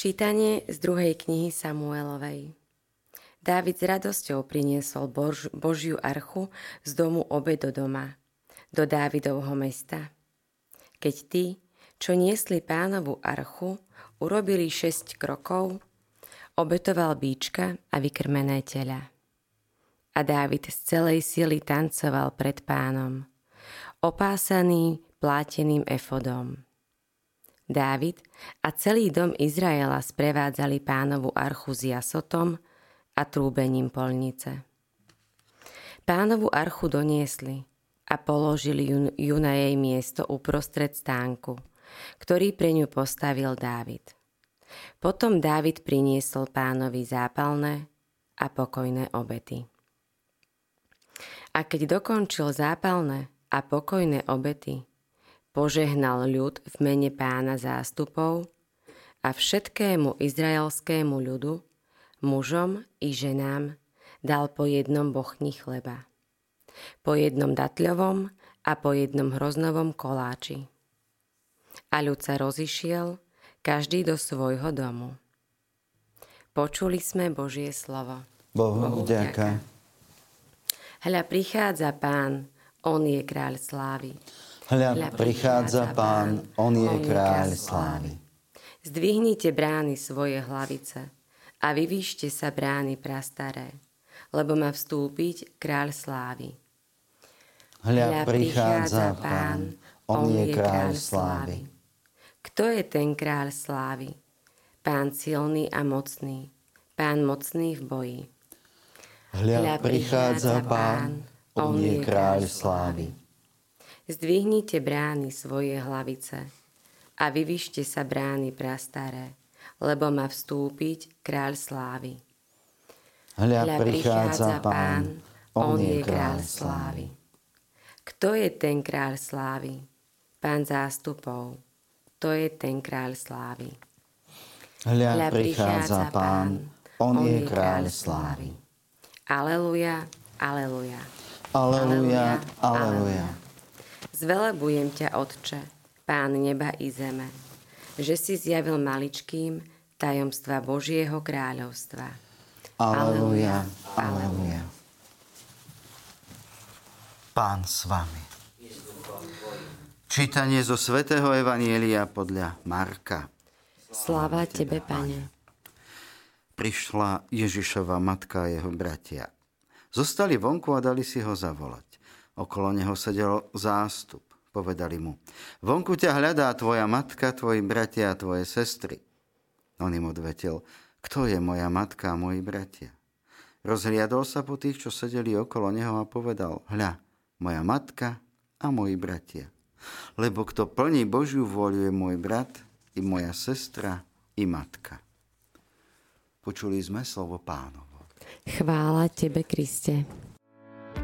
Čítanie z druhej knihy Samuelovej. Dávid s radosťou priniesol Bož, Božiu archu z domu obe do doma, do Dávidovho mesta. Keď tí, čo niesli pánovu archu, urobili šesť krokov, obetoval bíčka a vykrmené tela. A Dávid z celej sily tancoval pred pánom, opásaný pláteným efodom. Dávid a celý dom Izraela sprevádzali pánovu archu s jasotom a trúbením polnice. Pánovu archu doniesli a položili ju, na jej miesto uprostred stánku, ktorý pre ňu postavil Dávid. Potom Dávid priniesol pánovi zápalné a pokojné obety. A keď dokončil zápalné a pokojné obety, požehnal ľud v mene pána zástupov a všetkému izraelskému ľudu, mužom i ženám, dal po jednom bochni chleba, po jednom datľovom a po jednom hroznovom koláči. A ľud sa rozišiel, každý do svojho domu. Počuli sme Božie slovo. Bohu vďaka. Hľa prichádza pán, on je kráľ slávy. Hľa, prichádza Pán, On je kráľ slávy. Zdvihnite brány svoje hlavice a vyvýšte sa brány prastaré, lebo má vstúpiť kráľ slávy. Hľa, prichádza Pán, On je kráľ slávy. Kto je ten kráľ slávy? Pán silný a mocný, Pán mocný v boji. Hľa, prichádza Pán, On je kráľ slávy. Zdvihnite brány svoje hlavice a vyvyšte sa brány prastaré, lebo má vstúpiť kráľ slávy. Hľa, Hľa prichádza pán, on je kráľ slávy. Kto je ten kráľ slávy? Pán zástupov. To je ten kráľ slávy. Hľa, Hľa prichádza pán, on, on je kráľ slávy. Aleluja, aleluja. Aleluja, aleluja. aleluja. Zvelebujem ťa, Otče, Pán neba i zeme, že si zjavil maličkým tajomstva Božieho kráľovstva. Aleluja, aleluja. Pán s vami. Čítanie zo svätého Evanielia podľa Marka. Sláva Tebe, Pane. Prišla Ježišova matka a jeho bratia. Zostali vonku a dali si ho zavolať. Okolo neho sedel zástup. Povedali mu, vonku ťa hľadá tvoja matka, tvoji bratia a tvoje sestry. On im odvetil, kto je moja matka a moji bratia? Rozhliadol sa po tých, čo sedeli okolo neho a povedal, hľa, moja matka a moji bratia. Lebo kto plní Božiu vôľu je môj brat, i moja sestra, i matka. Počuli sme slovo pánovo. Chvála Tebe, Kriste.